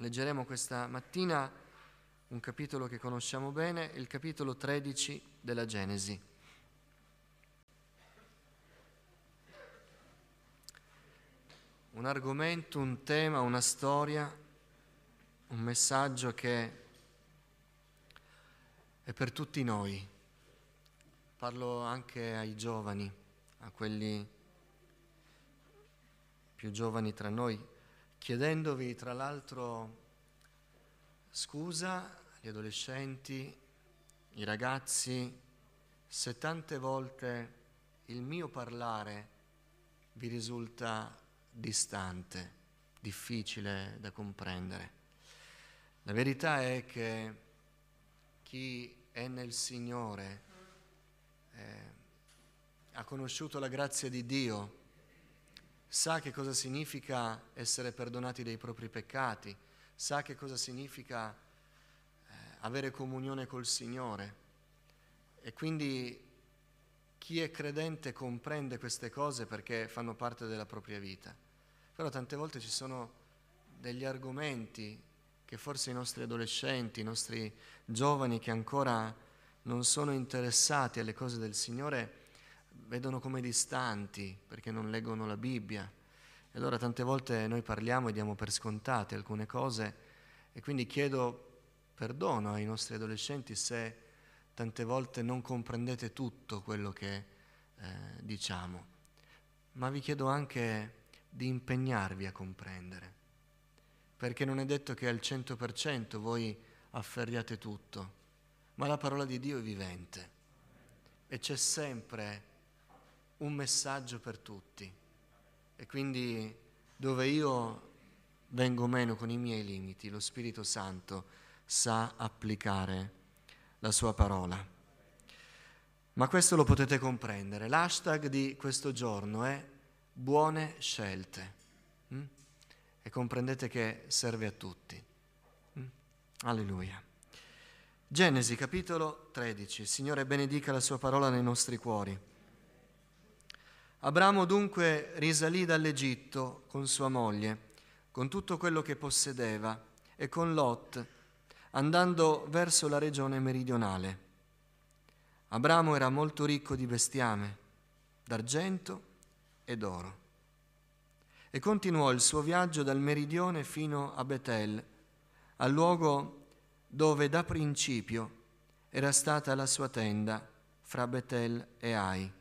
Leggeremo questa mattina un capitolo che conosciamo bene, il capitolo 13 della Genesi. Un argomento, un tema, una storia, un messaggio che è per tutti noi. Parlo anche ai giovani, a quelli più giovani tra noi chiedendovi tra l'altro scusa agli adolescenti, i ragazzi, se tante volte il mio parlare vi risulta distante, difficile da comprendere. La verità è che chi è nel Signore eh, ha conosciuto la grazia di Dio, sa che cosa significa essere perdonati dei propri peccati, sa che cosa significa eh, avere comunione col Signore. E quindi chi è credente comprende queste cose perché fanno parte della propria vita. Però tante volte ci sono degli argomenti che forse i nostri adolescenti, i nostri giovani che ancora non sono interessati alle cose del Signore, vedono come distanti perché non leggono la Bibbia. E allora tante volte noi parliamo e diamo per scontate alcune cose e quindi chiedo perdono ai nostri adolescenti se tante volte non comprendete tutto quello che eh, diciamo, ma vi chiedo anche di impegnarvi a comprendere, perché non è detto che al 100% voi afferriate tutto, ma la parola di Dio è vivente e c'è sempre un messaggio per tutti. E quindi dove io vengo meno con i miei limiti, lo Spirito Santo sa applicare la sua parola. Ma questo lo potete comprendere. L'hashtag di questo giorno è buone scelte. Mm? E comprendete che serve a tutti. Mm? Alleluia. Genesi capitolo 13. Il Signore benedica la sua parola nei nostri cuori. Abramo dunque risalì dall'Egitto con sua moglie, con tutto quello che possedeva, e con Lot, andando verso la regione meridionale. Abramo era molto ricco di bestiame, d'argento e d'oro. E continuò il suo viaggio dal meridione fino a Betel, al luogo dove da principio era stata la sua tenda fra Betel e Ai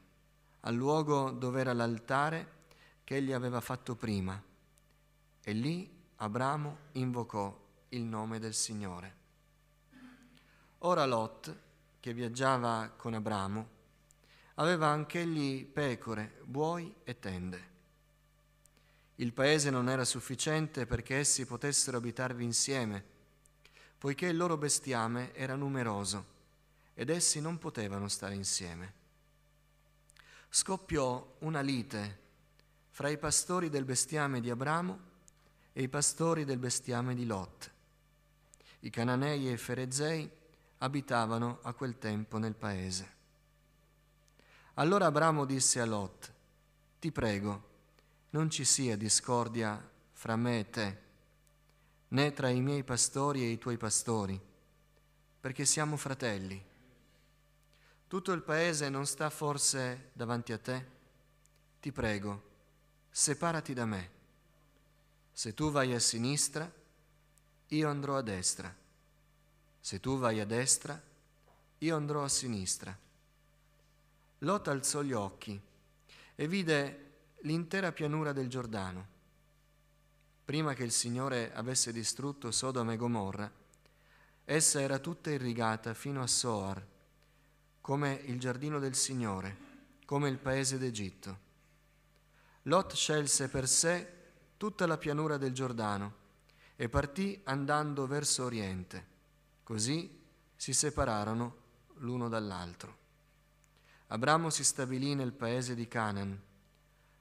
al luogo dove era l'altare che egli aveva fatto prima. E lì Abramo invocò il nome del Signore. Ora Lot, che viaggiava con Abramo, aveva anch'egli pecore, buoi e tende. Il paese non era sufficiente perché essi potessero abitarvi insieme, poiché il loro bestiame era numeroso ed essi non potevano stare insieme scoppiò una lite fra i pastori del bestiame di Abramo e i pastori del bestiame di Lot. I cananei e i ferezei abitavano a quel tempo nel paese. Allora Abramo disse a Lot, ti prego, non ci sia discordia fra me e te, né tra i miei pastori e i tuoi pastori, perché siamo fratelli. Tutto il paese non sta forse davanti a te? Ti prego, separati da me. Se tu vai a sinistra, io andrò a destra. Se tu vai a destra, io andrò a sinistra. Lot alzò gli occhi e vide l'intera pianura del Giordano. Prima che il Signore avesse distrutto Sodoma e Gomorra, essa era tutta irrigata fino a Soar come il giardino del Signore, come il paese d'Egitto. Lot scelse per sé tutta la pianura del Giordano e partì andando verso oriente. Così si separarono l'uno dall'altro. Abramo si stabilì nel paese di Canaan.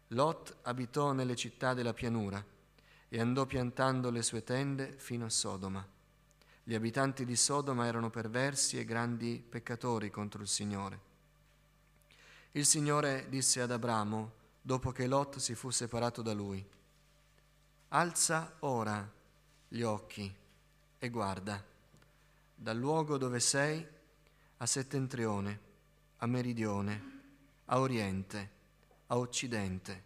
Lot abitò nelle città della pianura e andò piantando le sue tende fino a Sodoma. Gli abitanti di Sodoma erano perversi e grandi peccatori contro il Signore. Il Signore disse ad Abramo, dopo che Lot si fu separato da lui, Alza ora gli occhi e guarda, dal luogo dove sei a settentrione, a meridione, a oriente, a occidente,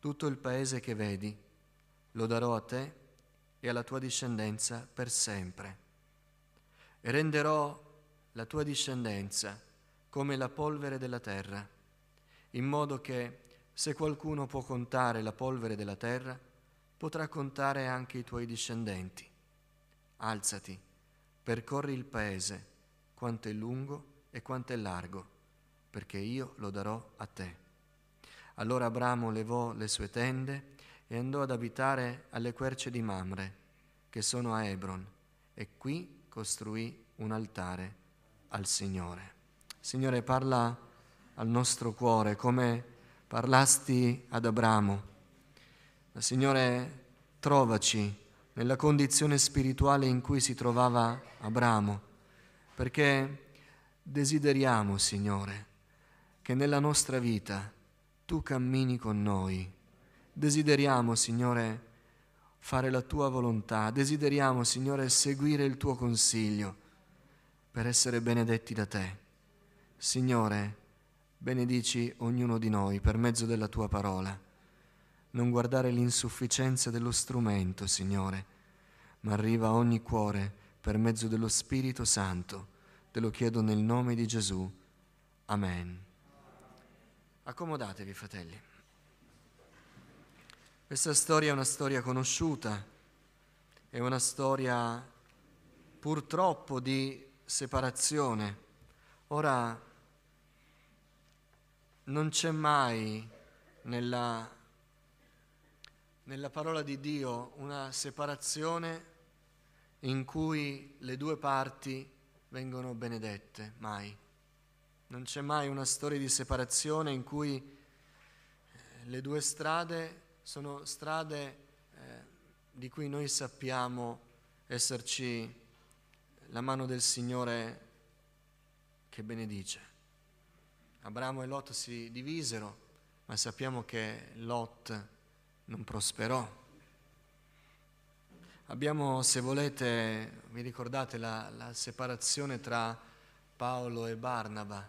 tutto il paese che vedi, lo darò a te e alla tua discendenza per sempre. E renderò la tua discendenza come la polvere della terra, in modo che se qualcuno può contare la polvere della terra, potrà contare anche i tuoi discendenti. Alzati, percorri il paese, quanto è lungo e quanto è largo, perché io lo darò a te. Allora Abramo levò le sue tende e andò ad abitare alle querce di Mamre, che sono a Hebron, e qui costruì un altare al Signore. Signore, parla al nostro cuore come parlasti ad Abramo. Signore, trovaci nella condizione spirituale in cui si trovava Abramo, perché desideriamo, Signore, che nella nostra vita tu cammini con noi Desideriamo, Signore, fare la tua volontà, desideriamo, Signore, seguire il tuo consiglio per essere benedetti da te. Signore, benedici ognuno di noi per mezzo della tua parola. Non guardare l'insufficienza dello strumento, Signore, ma arriva a ogni cuore per mezzo dello Spirito Santo. Te lo chiedo nel nome di Gesù. Amen. Accomodatevi, fratelli. Questa storia è una storia conosciuta, è una storia purtroppo di separazione. Ora, non c'è mai nella, nella parola di Dio una separazione in cui le due parti vengono benedette, mai. Non c'è mai una storia di separazione in cui eh, le due strade sono strade eh, di cui noi sappiamo esserci la mano del Signore che benedice. Abramo e Lot si divisero, ma sappiamo che Lot non prosperò. Abbiamo, se volete, vi ricordate la, la separazione tra Paolo e Barnaba?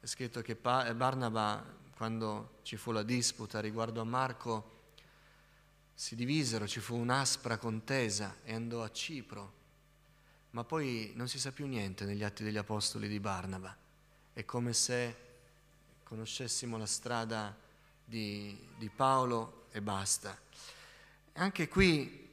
È scritto che pa- Barnaba quando ci fu la disputa riguardo a Marco, si divisero, ci fu un'aspra contesa e andò a Cipro, ma poi non si sa più niente negli atti degli Apostoli di Barnaba. È come se conoscessimo la strada di, di Paolo e basta. Anche qui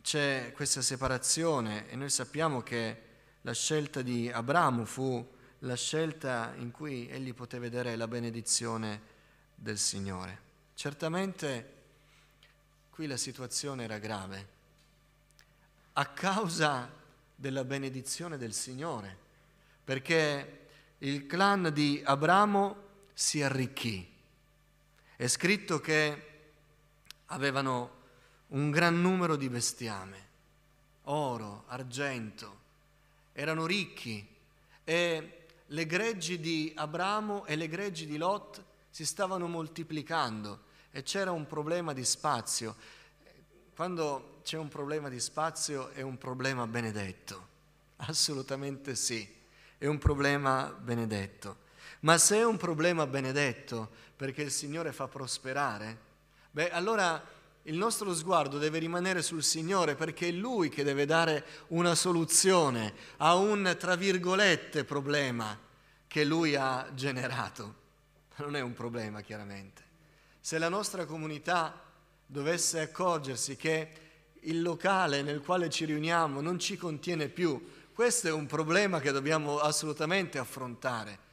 c'è questa separazione e noi sappiamo che la scelta di Abramo fu la scelta in cui egli poté vedere la benedizione del Signore. Certamente qui la situazione era grave, a causa della benedizione del Signore, perché il clan di Abramo si arricchì. È scritto che avevano un gran numero di bestiame, oro, argento, erano ricchi e le greggi di Abramo e le greggi di Lot si stavano moltiplicando e c'era un problema di spazio. Quando c'è un problema di spazio è un problema benedetto, assolutamente sì, è un problema benedetto. Ma se è un problema benedetto perché il Signore fa prosperare, beh allora il nostro sguardo deve rimanere sul Signore perché è Lui che deve dare una soluzione a un, tra virgolette, problema che Lui ha generato. Non è un problema, chiaramente. Se la nostra comunità dovesse accorgersi che il locale nel quale ci riuniamo non ci contiene più, questo è un problema che dobbiamo assolutamente affrontare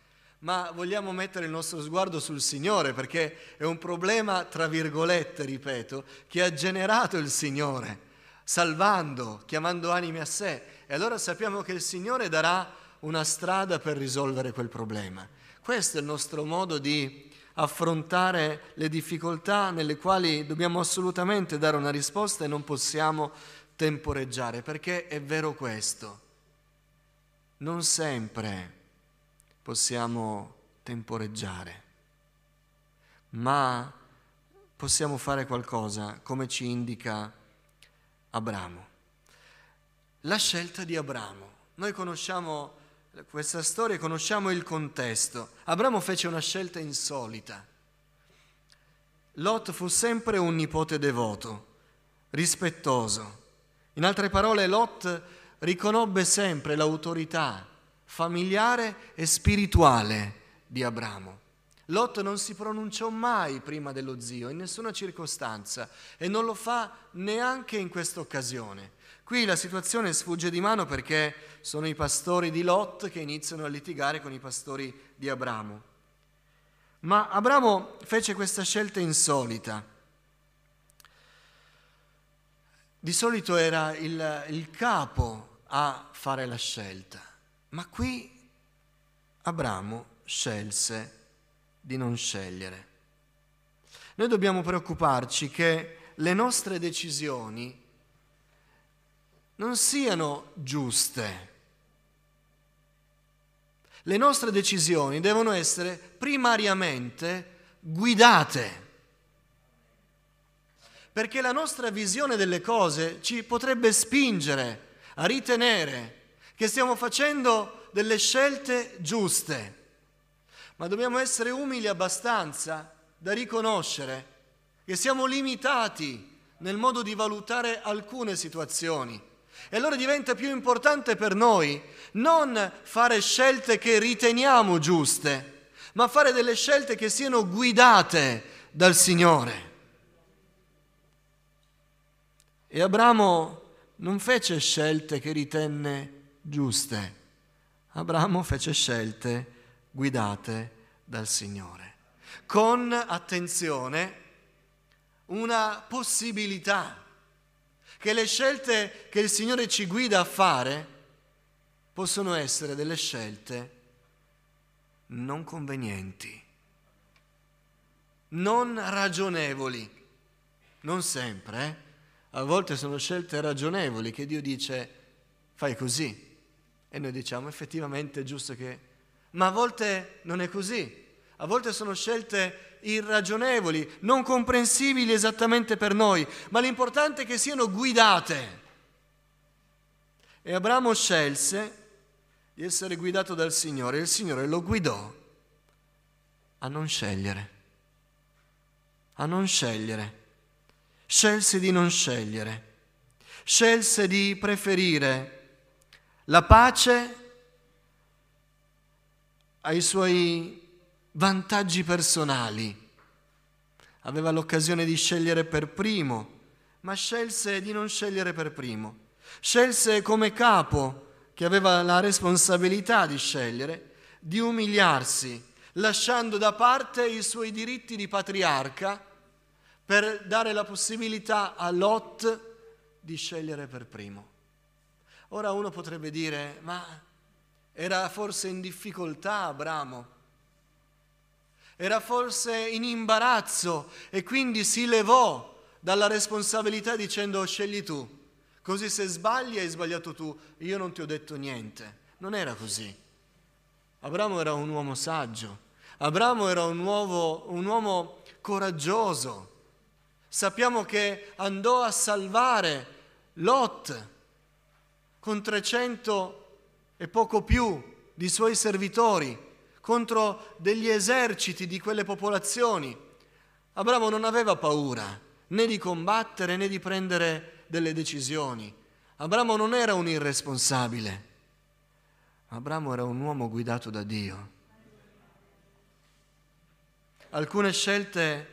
ma vogliamo mettere il nostro sguardo sul Signore perché è un problema, tra virgolette, ripeto, che ha generato il Signore, salvando, chiamando anime a sé. E allora sappiamo che il Signore darà una strada per risolvere quel problema. Questo è il nostro modo di affrontare le difficoltà nelle quali dobbiamo assolutamente dare una risposta e non possiamo temporeggiare, perché è vero questo. Non sempre possiamo temporeggiare, ma possiamo fare qualcosa come ci indica Abramo. La scelta di Abramo. Noi conosciamo questa storia, conosciamo il contesto. Abramo fece una scelta insolita. Lot fu sempre un nipote devoto, rispettoso. In altre parole, Lot riconobbe sempre l'autorità familiare e spirituale di Abramo. Lot non si pronunciò mai prima dello zio, in nessuna circostanza, e non lo fa neanche in questa occasione. Qui la situazione sfugge di mano perché sono i pastori di Lot che iniziano a litigare con i pastori di Abramo. Ma Abramo fece questa scelta insolita. Di solito era il, il capo a fare la scelta, ma qui Abramo scelse di non scegliere. Noi dobbiamo preoccuparci che le nostre decisioni non siano giuste. Le nostre decisioni devono essere primariamente guidate, perché la nostra visione delle cose ci potrebbe spingere a ritenere che stiamo facendo delle scelte giuste ma dobbiamo essere umili abbastanza da riconoscere che siamo limitati nel modo di valutare alcune situazioni. E allora diventa più importante per noi non fare scelte che riteniamo giuste, ma fare delle scelte che siano guidate dal Signore. E Abramo non fece scelte che ritenne giuste, Abramo fece scelte guidate dal Signore. Con attenzione una possibilità che le scelte che il Signore ci guida a fare possono essere delle scelte non convenienti, non ragionevoli, non sempre, eh? a volte sono scelte ragionevoli che Dio dice fai così e noi diciamo effettivamente è giusto che ma a volte non è così. A volte sono scelte irragionevoli, non comprensibili esattamente per noi, ma l'importante è che siano guidate. E Abramo scelse di essere guidato dal Signore e il Signore lo guidò a non scegliere, a non scegliere. Scelse di non scegliere, scelse di preferire la pace ai suoi vantaggi personali. Aveva l'occasione di scegliere per primo, ma scelse di non scegliere per primo. Scelse come capo, che aveva la responsabilità di scegliere, di umiliarsi, lasciando da parte i suoi diritti di patriarca per dare la possibilità a Lot di scegliere per primo. Ora uno potrebbe dire, ma era forse in difficoltà Abramo? Era forse in imbarazzo e quindi si levò dalla responsabilità dicendo scegli tu, così se sbagli hai sbagliato tu, io non ti ho detto niente. Non era così. Abramo era un uomo saggio, Abramo era un, uomo, un uomo coraggioso. Sappiamo che andò a salvare Lot con 300 e poco più di suoi servitori contro degli eserciti di quelle popolazioni. Abramo non aveva paura né di combattere né di prendere delle decisioni. Abramo non era un irresponsabile. Abramo era un uomo guidato da Dio. Alcune scelte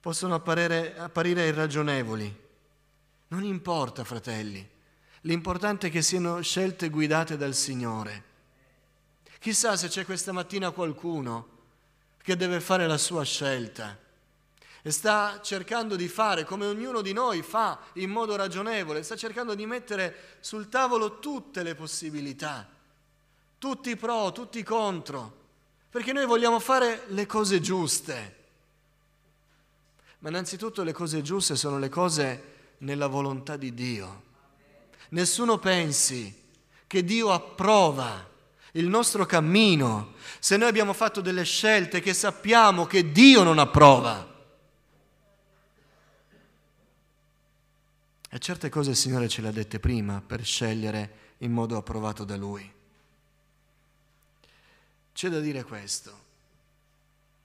possono apparire, irragionevoli. Non importa, fratelli. L'importante è che siano scelte guidate dal Signore. Chissà se c'è questa mattina qualcuno che deve fare la sua scelta e sta cercando di fare come ognuno di noi fa in modo ragionevole, sta cercando di mettere sul tavolo tutte le possibilità, tutti i pro, tutti i contro, perché noi vogliamo fare le cose giuste. Ma innanzitutto le cose giuste sono le cose nella volontà di Dio. Nessuno pensi che Dio approva il nostro cammino se noi abbiamo fatto delle scelte che sappiamo che Dio non approva. E certe cose il Signore ce le ha dette prima per scegliere in modo approvato da Lui. C'è da dire questo.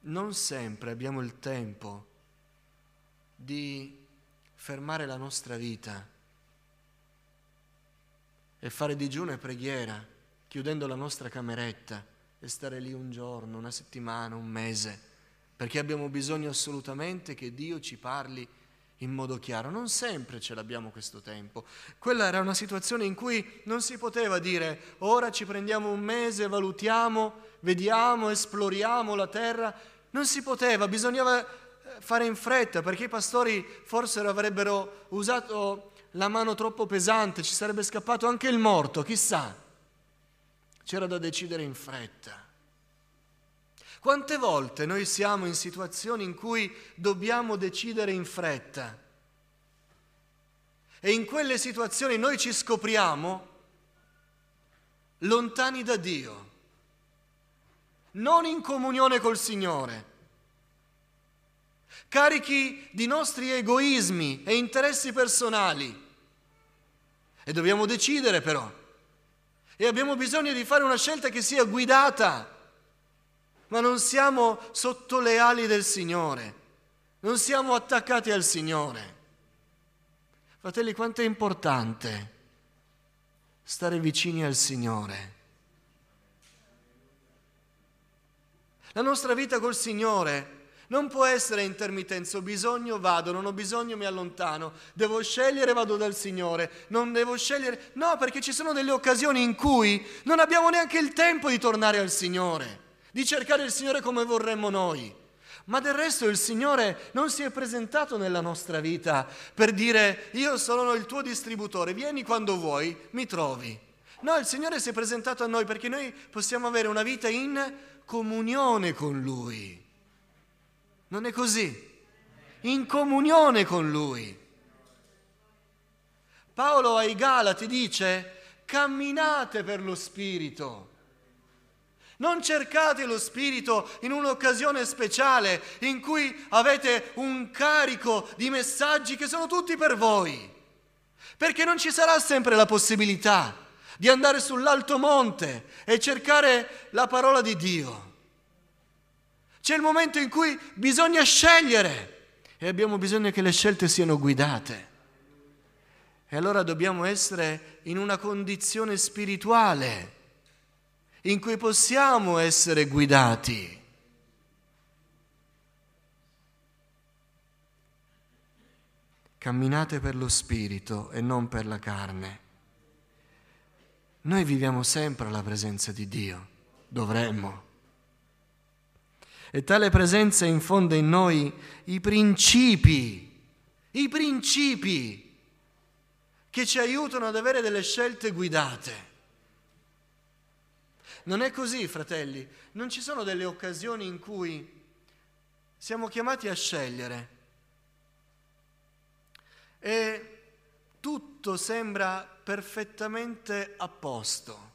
Non sempre abbiamo il tempo di fermare la nostra vita e fare digiuno e preghiera, chiudendo la nostra cameretta e stare lì un giorno, una settimana, un mese, perché abbiamo bisogno assolutamente che Dio ci parli in modo chiaro. Non sempre ce l'abbiamo questo tempo. Quella era una situazione in cui non si poteva dire ora ci prendiamo un mese, valutiamo, vediamo, esploriamo la terra. Non si poteva, bisognava eh, fare in fretta perché i pastori forse avrebbero usato la mano troppo pesante, ci sarebbe scappato anche il morto, chissà. C'era da decidere in fretta. Quante volte noi siamo in situazioni in cui dobbiamo decidere in fretta e in quelle situazioni noi ci scopriamo lontani da Dio, non in comunione col Signore, carichi di nostri egoismi e interessi personali. E dobbiamo decidere però. E abbiamo bisogno di fare una scelta che sia guidata ma non siamo sotto le ali del Signore, non siamo attaccati al Signore. Fratelli, quanto è importante stare vicini al Signore. La nostra vita col Signore non può essere intermittenza, ho bisogno, vado, non ho bisogno, mi allontano, devo scegliere, vado dal Signore, non devo scegliere, no, perché ci sono delle occasioni in cui non abbiamo neanche il tempo di tornare al Signore di cercare il Signore come vorremmo noi. Ma del resto il Signore non si è presentato nella nostra vita per dire io sono il tuo distributore, vieni quando vuoi, mi trovi. No, il Signore si è presentato a noi perché noi possiamo avere una vita in comunione con Lui. Non è così? In comunione con Lui. Paolo ai Galati dice camminate per lo Spirito. Non cercate lo Spirito in un'occasione speciale in cui avete un carico di messaggi che sono tutti per voi, perché non ci sarà sempre la possibilità di andare sull'alto monte e cercare la parola di Dio. C'è il momento in cui bisogna scegliere e abbiamo bisogno che le scelte siano guidate. E allora dobbiamo essere in una condizione spirituale in cui possiamo essere guidati. Camminate per lo Spirito e non per la carne. Noi viviamo sempre alla presenza di Dio, dovremmo. E tale presenza infonde in noi i principi, i principi che ci aiutano ad avere delle scelte guidate. Non è così, fratelli. Non ci sono delle occasioni in cui siamo chiamati a scegliere e tutto sembra perfettamente a posto.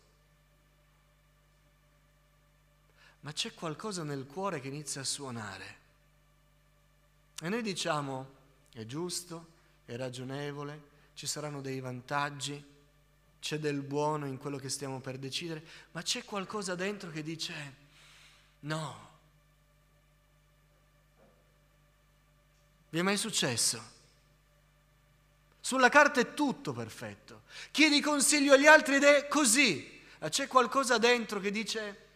Ma c'è qualcosa nel cuore che inizia a suonare. E noi diciamo, è giusto, è ragionevole, ci saranno dei vantaggi, c'è del buono in quello che stiamo per decidere, ma c'è qualcosa dentro che dice no. Vi è mai successo? Sulla carta è tutto perfetto. Chiedi consiglio agli altri ed è così. Ma c'è qualcosa dentro che dice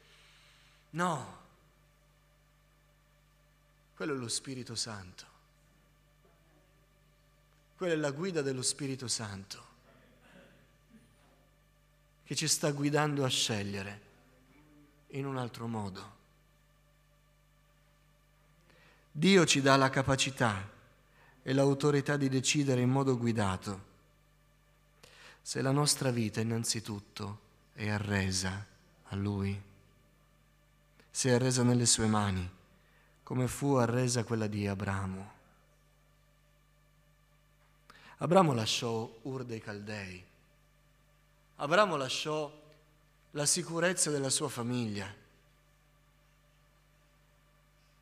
no. Quello è lo Spirito Santo. Quella è la guida dello Spirito Santo che ci sta guidando a scegliere in un altro modo. Dio ci dà la capacità e l'autorità di decidere in modo guidato se la nostra vita innanzitutto è arresa a Lui, se è arresa nelle sue mani, come fu arresa quella di Abramo. Abramo lasciò Ur dei Caldei Abramo lasciò la sicurezza della sua famiglia.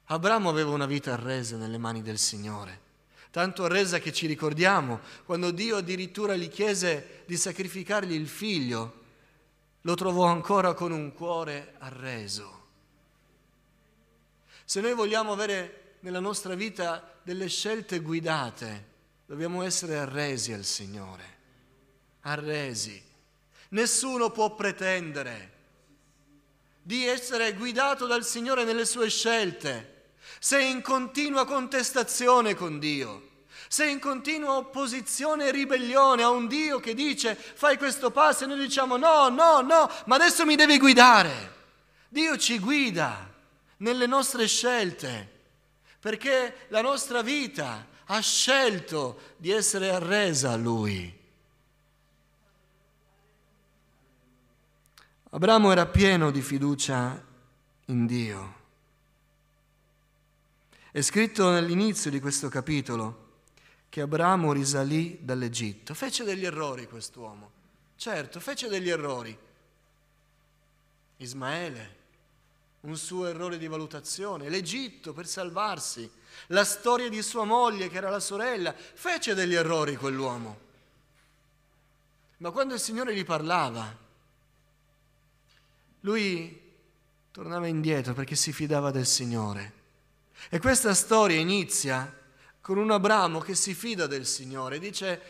Abramo aveva una vita arresa nelle mani del Signore, Tanto resa che ci ricordiamo quando Dio addirittura gli chiese di sacrificargli il figlio, lo trovò ancora con un cuore arreso. Se noi vogliamo avere nella nostra vita delle scelte guidate, dobbiamo essere arresi al Signore, arresi. Nessuno può pretendere di essere guidato dal Signore nelle sue scelte sei in continua contestazione con Dio, sei in continua opposizione e ribellione a un Dio che dice fai questo passo e noi diciamo no, no, no, ma adesso mi devi guidare. Dio ci guida nelle nostre scelte perché la nostra vita ha scelto di essere arresa a Lui. Abramo era pieno di fiducia in Dio. È scritto nell'inizio di questo capitolo che Abramo risalì dall'Egitto. Fece degli errori quest'uomo, certo, fece degli errori. Ismaele, un suo errore di valutazione, l'Egitto per salvarsi, la storia di sua moglie che era la sorella, fece degli errori quell'uomo. Ma quando il Signore gli parlava, lui tornava indietro perché si fidava del Signore. E questa storia inizia con un Abramo che si fida del Signore, dice,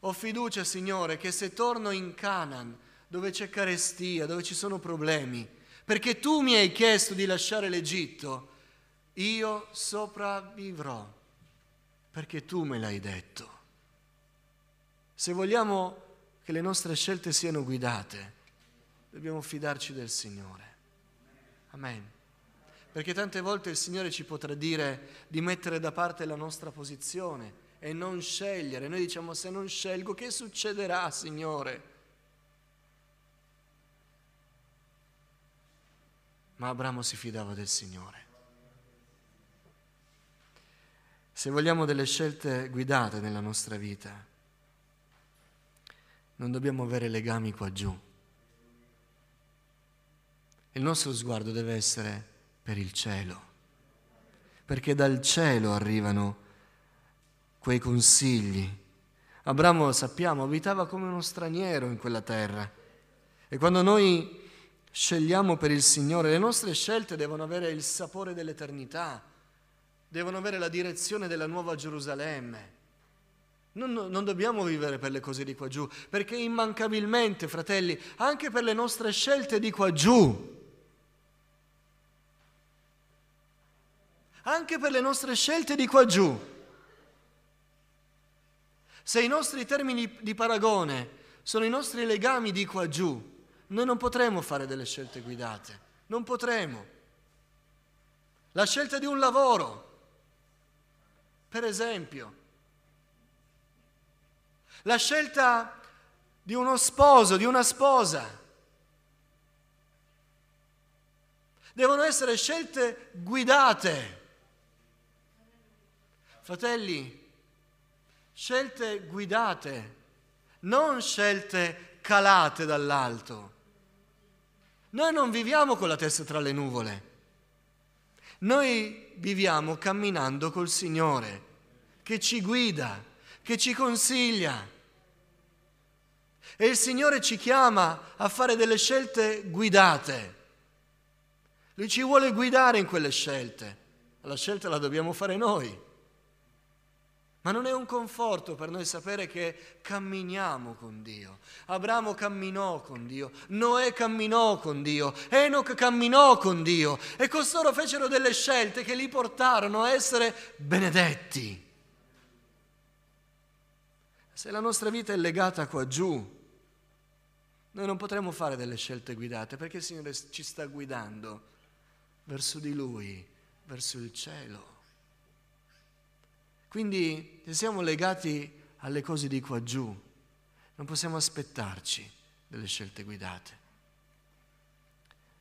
ho fiducia Signore che se torno in Canaan, dove c'è carestia, dove ci sono problemi, perché tu mi hai chiesto di lasciare l'Egitto, io sopravvivrò, perché tu me l'hai detto. Se vogliamo che le nostre scelte siano guidate, dobbiamo fidarci del Signore. Amen. Perché tante volte il Signore ci potrà dire di mettere da parte la nostra posizione e non scegliere. Noi diciamo se non scelgo che succederà, Signore? Ma Abramo si fidava del Signore. Se vogliamo delle scelte guidate nella nostra vita, non dobbiamo avere legami qua giù. Il nostro sguardo deve essere per il cielo, perché dal cielo arrivano quei consigli. Abramo, sappiamo, abitava come uno straniero in quella terra e quando noi scegliamo per il Signore, le nostre scelte devono avere il sapore dell'eternità, devono avere la direzione della nuova Gerusalemme. Non, non, dobbiamo vivere per le cose di qua giù, perché immancabilmente, fratelli, anche per le nostre scelte di qua giù, anche per le nostre scelte di qua giù. Se i nostri termini di paragone sono i nostri legami di qua giù, noi non potremo fare delle scelte guidate, non potremo. La scelta di un lavoro, per esempio, la scelta di uno sposo, di una sposa, devono essere scelte guidate. Fratelli, scelte guidate, non scelte calate dall'alto. Noi non viviamo con la testa tra le nuvole, noi viviamo camminando col Signore che ci guida, che ci consiglia. E il Signore ci chiama a fare delle scelte guidate. Lui ci vuole guidare in quelle scelte. La scelta la dobbiamo fare noi. Ma non è un conforto per noi sapere che camminiamo con Dio. Abramo camminò con Dio, Noè camminò con Dio, Enoch camminò con Dio e costoro fecero delle scelte che li portarono a essere benedetti. Se la nostra vita è legata qua giù, noi non potremo fare delle scelte guidate perché il Signore ci sta guidando verso di Lui, verso il cielo. Quindi se siamo legati alle cose di qua giù, non possiamo aspettarci delle scelte guidate.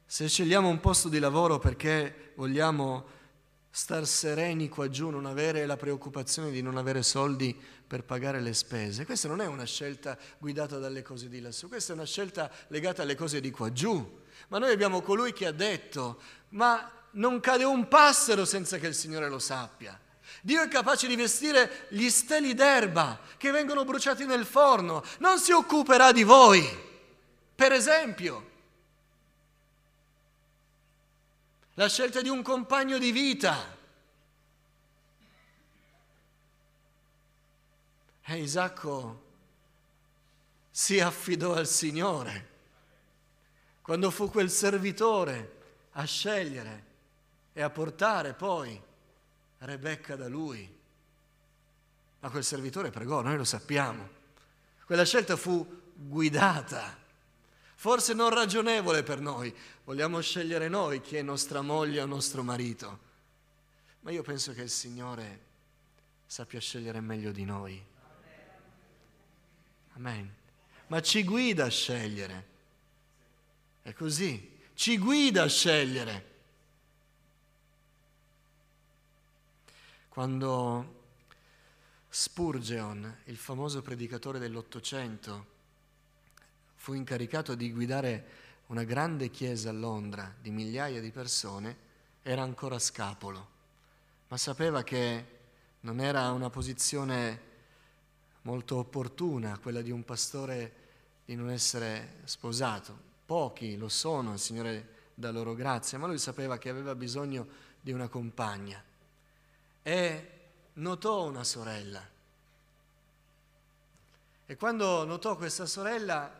Se scegliamo un posto di lavoro perché vogliamo star sereni qua giù, non avere la preoccupazione di non avere soldi per pagare le spese, questa non è una scelta guidata dalle cose di lassù, questa è una scelta legata alle cose di qua giù. Ma noi abbiamo colui che ha detto, ma non cade un passero senza che il Signore lo sappia. Dio è capace di vestire gli steli d'erba che vengono bruciati nel forno. Non si occuperà di voi. Per esempio, la scelta di un compagno di vita. E Isacco si affidò al Signore quando fu quel servitore a scegliere e a portare poi Rebecca da lui. Ma quel servitore pregò, noi lo sappiamo. Quella scelta fu guidata, forse non ragionevole per noi. Vogliamo scegliere noi chi è nostra moglie o nostro marito. Ma io penso che il Signore sappia scegliere meglio di noi. Amen. Ma ci guida a scegliere. È così, ci guida a scegliere. Quando Spurgeon, il famoso predicatore dell'Ottocento, fu incaricato di guidare una grande chiesa a Londra di migliaia di persone, era ancora scapolo, ma sapeva che non era una posizione molto opportuna quella di un pastore di non essere sposato. Pochi lo sono, il Signore dà loro grazia, ma lui sapeva che aveva bisogno di una compagna notò una sorella. E quando notò questa sorella,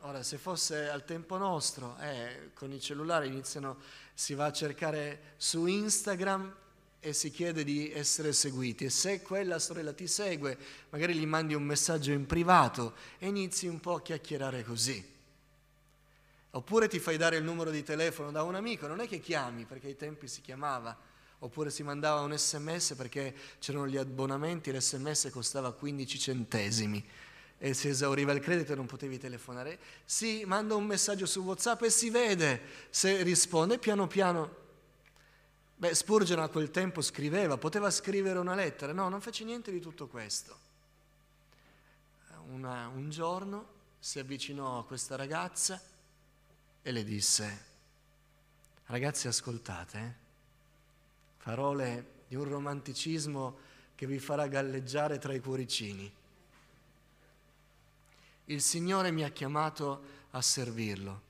ora se fosse al tempo nostro, eh, con i cellulari iniziano, si va a cercare su Instagram e si chiede di essere seguiti e se quella sorella ti segue, magari gli mandi un messaggio in privato e inizi un po' a chiacchierare così. Oppure ti fai dare il numero di telefono da un amico, non è che chiami perché ai tempi si chiamava oppure si mandava un sms perché c'erano gli abbonamenti, l'sms costava 15 centesimi e si esauriva il credito e non potevi telefonare. Si manda un messaggio su WhatsApp e si vede se risponde piano piano. Beh, Spurgeon a quel tempo scriveva, poteva scrivere una lettera, no, non fece niente di tutto questo. Una, un giorno si avvicinò a questa ragazza e le disse, ragazzi ascoltate, eh? Parole di un romanticismo che vi farà galleggiare tra i cuoricini. Il Signore mi ha chiamato a servirlo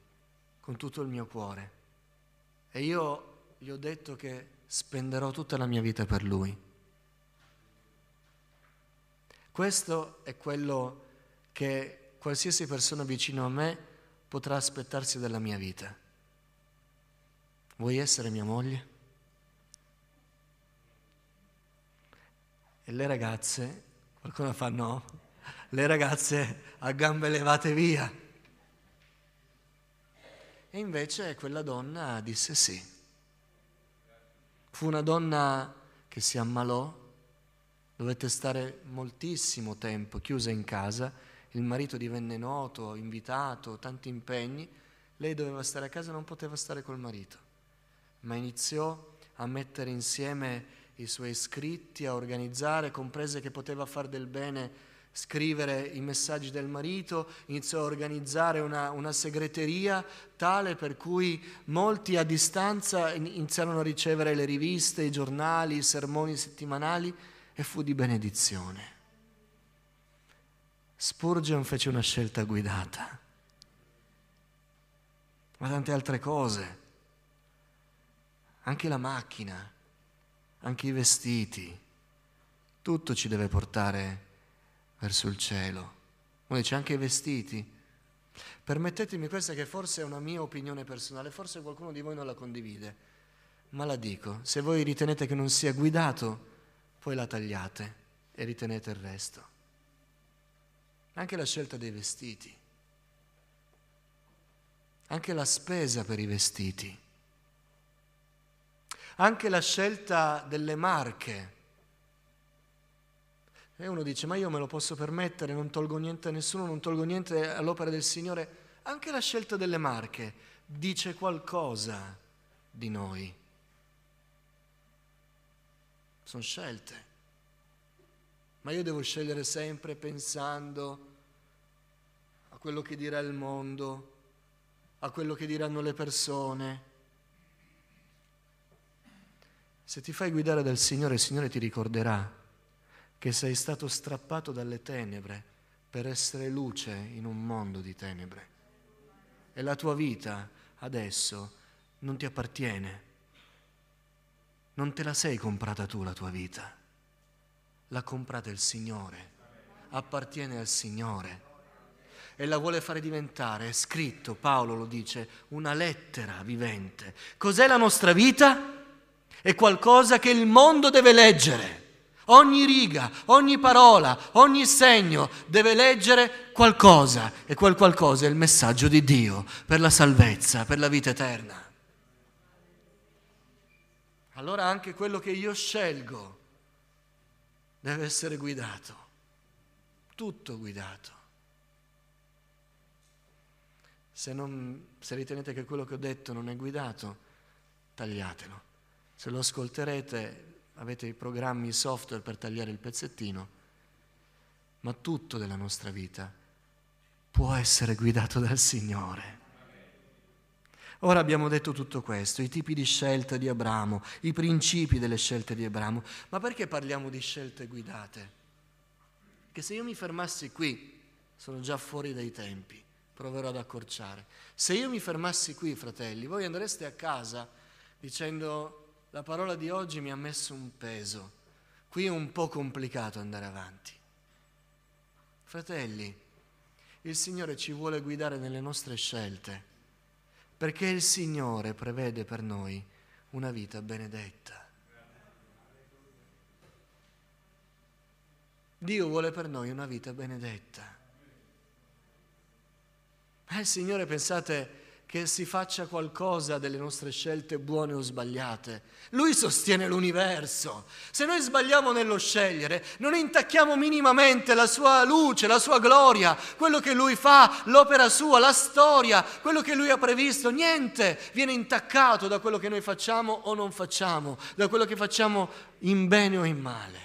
con tutto il mio cuore e io gli ho detto che spenderò tutta la mia vita per Lui. Questo è quello che qualsiasi persona vicino a me potrà aspettarsi dalla mia vita. Vuoi essere mia moglie? E le ragazze, qualcuno fa no, le ragazze a gambe levate via. E invece quella donna disse sì. Fu una donna che si ammalò, dovette stare moltissimo tempo chiusa in casa, il marito divenne noto, invitato, tanti impegni, lei doveva stare a casa non poteva stare col marito, ma iniziò a mettere insieme i suoi scritti, a organizzare, comprese che poteva far del bene scrivere i messaggi del marito, iniziò a organizzare una, una, segreteria tale per cui molti a distanza iniziarono a ricevere le riviste, i giornali, i sermoni settimanali e fu di benedizione. Spurgeon fece una scelta guidata, ma tante altre cose, anche la macchina anche i vestiti, tutto ci deve portare verso il cielo. Uno dice anche i vestiti. Permettetemi questa che forse è una mia opinione personale, forse qualcuno di voi non la condivide, ma la dico, se voi ritenete che non sia guidato, poi la tagliate e ritenete il resto. Anche la scelta dei vestiti, anche la spesa per i vestiti anche la scelta delle marche. E uno dice, ma io me lo posso permettere, non tolgo niente a nessuno, non tolgo niente all'opera del Signore. Anche la scelta delle marche dice qualcosa di noi. Sono scelte. Ma io devo scegliere sempre pensando a quello che dirà il mondo, a quello che diranno le persone Se ti fai guidare dal Signore, il Signore ti ricorderà che sei stato strappato dalle tenebre per essere luce in un mondo di tenebre. E la tua vita adesso non ti appartiene. Non te la sei comprata tu la tua vita. L'ha comprata il Signore. Appartiene al Signore. E la vuole fare diventare, è scritto, Paolo lo dice, una lettera vivente. Cos'è la nostra vita? È qualcosa che il mondo deve leggere. Ogni riga, ogni parola, ogni segno deve leggere qualcosa e quel qualcosa è il messaggio di Dio per la salvezza, per la vita eterna. Allora anche quello che io scelgo deve essere guidato, tutto guidato. Se, non, se ritenete che quello che ho detto non è guidato, tagliatelo. Se lo ascolterete avete i programmi, i software per tagliare il pezzettino, ma tutto della nostra vita può essere guidato dal Signore. Ora abbiamo detto tutto questo, i tipi di scelta di Abramo, i principi delle scelte di Abramo, ma perché parliamo di scelte guidate? Che se io mi fermassi qui, sono già fuori dai tempi, proverò ad accorciare. Se io mi fermassi qui, fratelli, voi andreste a casa dicendo la parola di oggi mi ha messo un peso. Qui è un po' complicato andare avanti. Fratelli, il Signore ci vuole guidare nelle nostre scelte, perché il Signore prevede per noi una vita benedetta. Dio vuole per noi una vita benedetta. Il Signore, pensate, che si faccia qualcosa delle nostre scelte buone o sbagliate. Lui sostiene l'universo. Se noi sbagliamo nello scegliere, non intacchiamo minimamente la sua luce, la sua gloria, quello che lui fa, l'opera sua, la storia, quello che lui ha previsto. Niente viene intaccato da quello che noi facciamo o non facciamo, da quello che facciamo in bene o in male.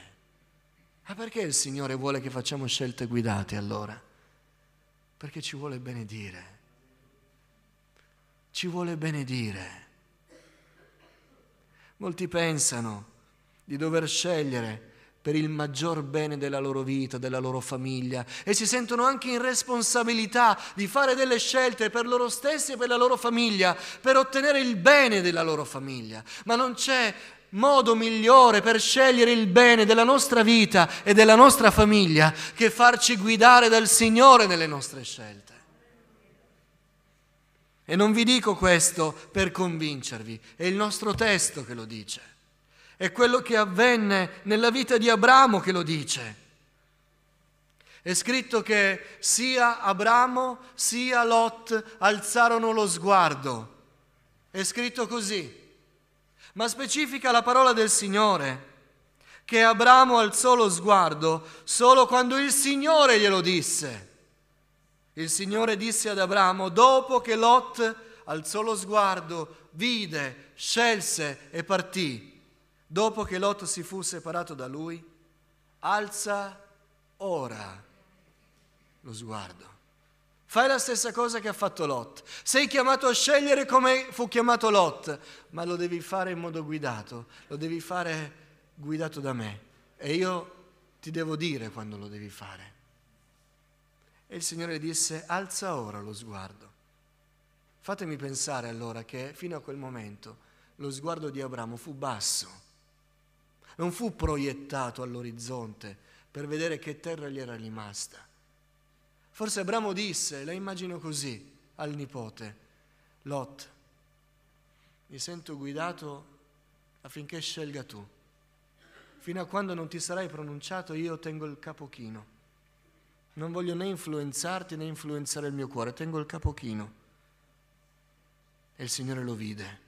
Ma perché il Signore vuole che facciamo scelte guidate allora? Perché ci vuole benedire ci vuole benedire. Molti pensano di dover scegliere per il maggior bene della loro vita, della loro famiglia e si sentono anche in responsabilità di fare delle scelte per loro stessi e per la loro famiglia, per ottenere il bene della loro famiglia. Ma non c'è modo migliore per scegliere il bene della nostra vita e della nostra famiglia che farci guidare dal Signore nelle nostre scelte. E non vi dico questo per convincervi, è il nostro testo che lo dice. È quello che avvenne nella vita di Abramo che lo dice. È scritto che sia Abramo sia Lot alzarono lo sguardo. È scritto così. Ma specifica la parola del Signore che Abramo alzò lo sguardo solo quando il Signore glielo disse. Il Signore disse ad Abramo, dopo che Lot alzò lo sguardo, vide, scelse e partì, dopo che Lot si fu separato da lui, alza ora lo sguardo. Fai la stessa cosa che ha fatto Lot. Sei chiamato a scegliere come fu chiamato Lot, ma lo devi fare in modo guidato, lo devi fare guidato da me. E io ti devo dire quando lo devi fare. E il Signore disse, alza ora lo sguardo. Fatemi pensare allora che fino a quel momento lo sguardo di Abramo fu basso, non fu proiettato all'orizzonte per vedere che terra gli era rimasta. Forse Abramo disse, la immagino così, al nipote, Lot, mi sento guidato affinché scelga tu. Fino a quando non ti sarai pronunciato io tengo il capo chino. Non voglio né influenzarti né influenzare il mio cuore, tengo il capo chino. E il Signore lo vide.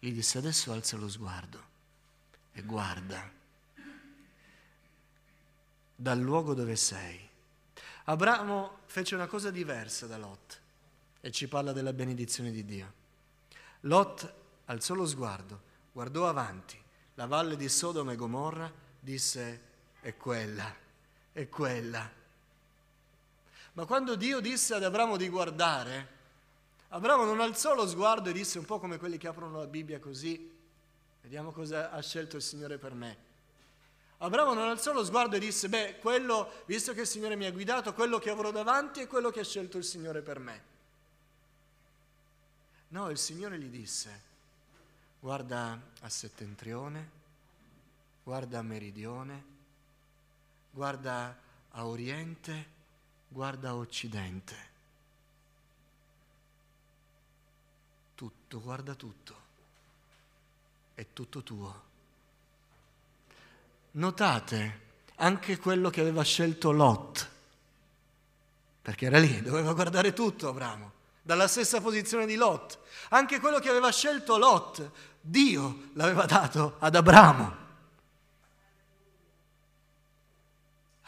Gli disse adesso alza lo sguardo e guarda dal luogo dove sei. Abramo fece una cosa diversa da Lot e ci parla della benedizione di Dio. Lot alzò lo sguardo, guardò avanti, la valle di Sodoma e Gomorra, disse è quella, è quella ma quando Dio disse ad Abramo di guardare, Abramo non alzò lo sguardo e disse un po' come quelli che aprono la Bibbia così, Vediamo cosa ha scelto il Signore per me. Abramo non alzò lo sguardo e disse, beh, quello, visto che il Signore mi ha guidato, quello che avrò davanti è quello che ha scelto il Signore per me. No, il Signore gli disse, guarda a settentrione, guarda a meridione, guarda a oriente, guarda occidente. Tutto, guarda tutto. È tutto tuo. Notate anche quello che aveva scelto Lot, perché era lì, doveva guardare tutto Abramo, dalla stessa posizione di Lot. Anche quello che aveva scelto Lot, Dio l'aveva dato ad Abramo.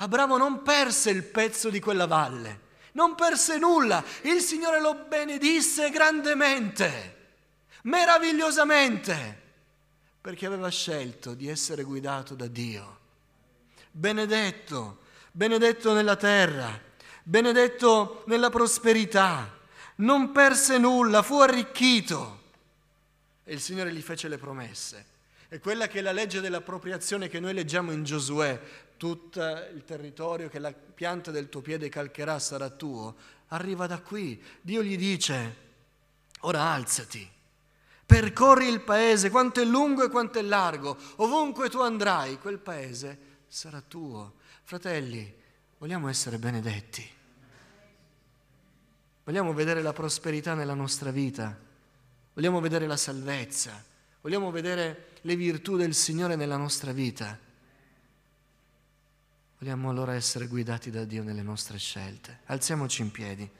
Abramo non perse il pezzo di quella valle, non perse nulla, il Signore lo benedisse grandemente, meravigliosamente perché aveva scelto di essere guidato da Dio. Benedetto, benedetto nella terra, benedetto nella prosperità, non perse nulla, fu arricchito. E il Signore gli fece le promesse. E quella che è la legge dell'appropriazione che noi leggiamo in Giosuè, tutto il territorio che la pianta del tuo piede calcherà sarà tuo, arriva da qui. Dio gli dice, ora alzati Percorri il paese, quanto è lungo e quanto è largo, ovunque tu andrai, quel paese sarà tuo. Fratelli, vogliamo essere benedetti. Vogliamo vedere la prosperità nella nostra vita. Vogliamo vedere la salvezza. Vogliamo vedere le virtù del Signore nella nostra vita. Vogliamo allora essere guidati da Dio nelle nostre scelte. Alziamoci in piedi.